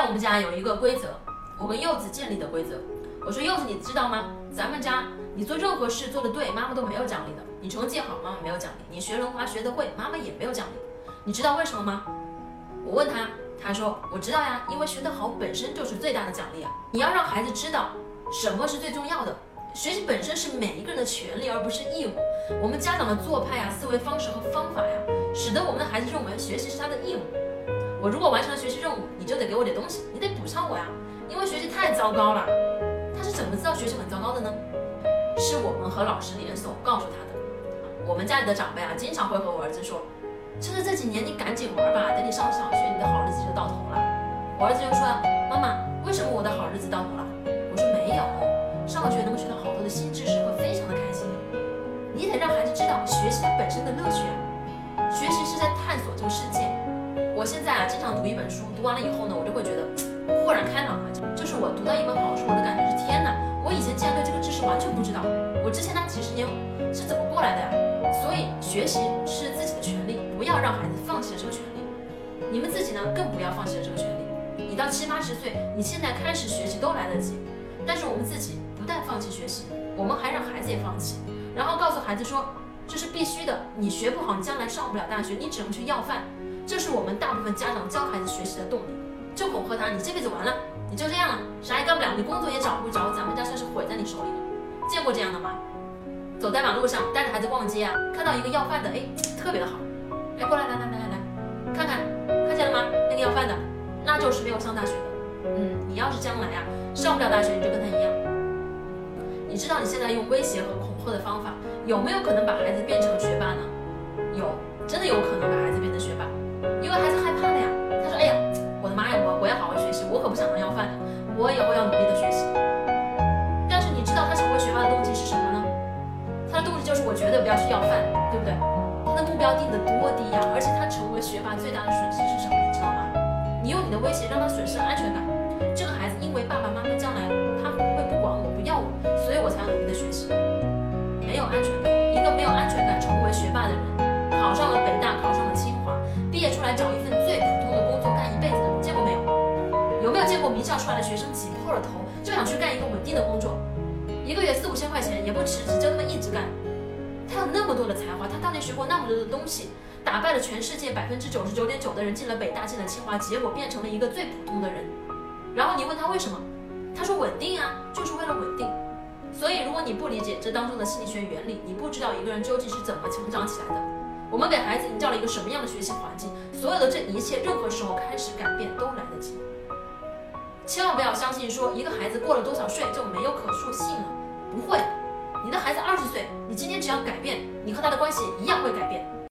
在我们家有一个规则，我跟柚子建立的规则。我说柚子，你知道吗？咱们家你做任何事做得对，妈妈都没有奖励的。你成绩好，妈妈没有奖励；你学轮滑学得会，妈妈也没有奖励。你知道为什么吗？我问他，他说我知道呀，因为学得好本身就是最大的奖励啊。你要让孩子知道什么是最重要的，学习本身是每一个人的权利，而不是义务。我们家长的做派呀、思维方式和方法呀，使得我们的孩子认为学习是他的义务。我如果完成了学习任务，你就得给我点东西，你得补偿我呀，因为学习太糟糕了。他是怎么知道学习很糟糕的呢？是我们和老师联手告诉他的。我们家里的长辈啊，经常会和我儿子说，就是这几年你赶紧玩吧，等你上小学，你的好日子就到头了。我儿子就说，妈妈，为什么我的好日子到头了？我说没有，上学能够学到好多的新知识，会非常的开心。你得让孩子知道学习它本身的乐趣啊，我现在啊，经常读一本书，读完了以后呢，我就会觉得豁然开朗啊。就是我读到一本好书，我的感觉是天哪，我以前竟然对这个知识完全不知道，我之前那几十年是怎么过来的呀？所以学习是自己的权利，不要让孩子放弃了这个权利。你们自己呢，更不要放弃了这个权利。你到七八十岁，你现在开始学习都来得及。但是我们自己不但放弃学习，我们还让孩子也放弃，然后告诉孩子说这是必须的，你学不好，你将来上不了大学，你只能去要饭。这是我们大部分家长教孩子学习的动力，就恐吓他，你这辈子完了，你就这样了，啥也干不了，你工作也找不着，咱们家算是毁在你手里了。见过这样的吗？走在马路上，带着孩子逛街啊，看到一个要饭的，哎，特别的好，哎，过来，来来来来来，看看，看见了吗？那个要饭的，那就是没有上大学的。嗯，你要是将来啊上不了大学，你就跟他一样。你知道你现在用威胁和恐吓的方法，有没有可能把孩子变成我以后要努力的学习。”但是你知道他成为学霸的动机是什么呢？他的动机就是我绝对不要去要饭，对不对？他的目标定的多低呀！而且他成为学霸最大的损失是什么？你知道吗？你用你的威胁让他损失安全感。名校出来的学生挤破了头就想去干一个稳定的工作，一个月四五千块钱也不辞职就那么一直干？他有那么多的才华，他当年学过那么多的东西，打败了全世界百分之九十九点九的人，进了北大，进了清华，结果变成了一个最普通的人。然后你问他为什么，他说稳定啊，就是为了稳定。所以如果你不理解这当中的心理学原理，你不知道一个人究竟是怎么成长起来的。我们给孩子营造了一个什么样的学习环境？所有的这一切，任何时候开始。千万不要相信说一个孩子过了多少岁就没有可塑性了，不会。你的孩子二十岁，你今天只要改变，你和他的关系一样会改变。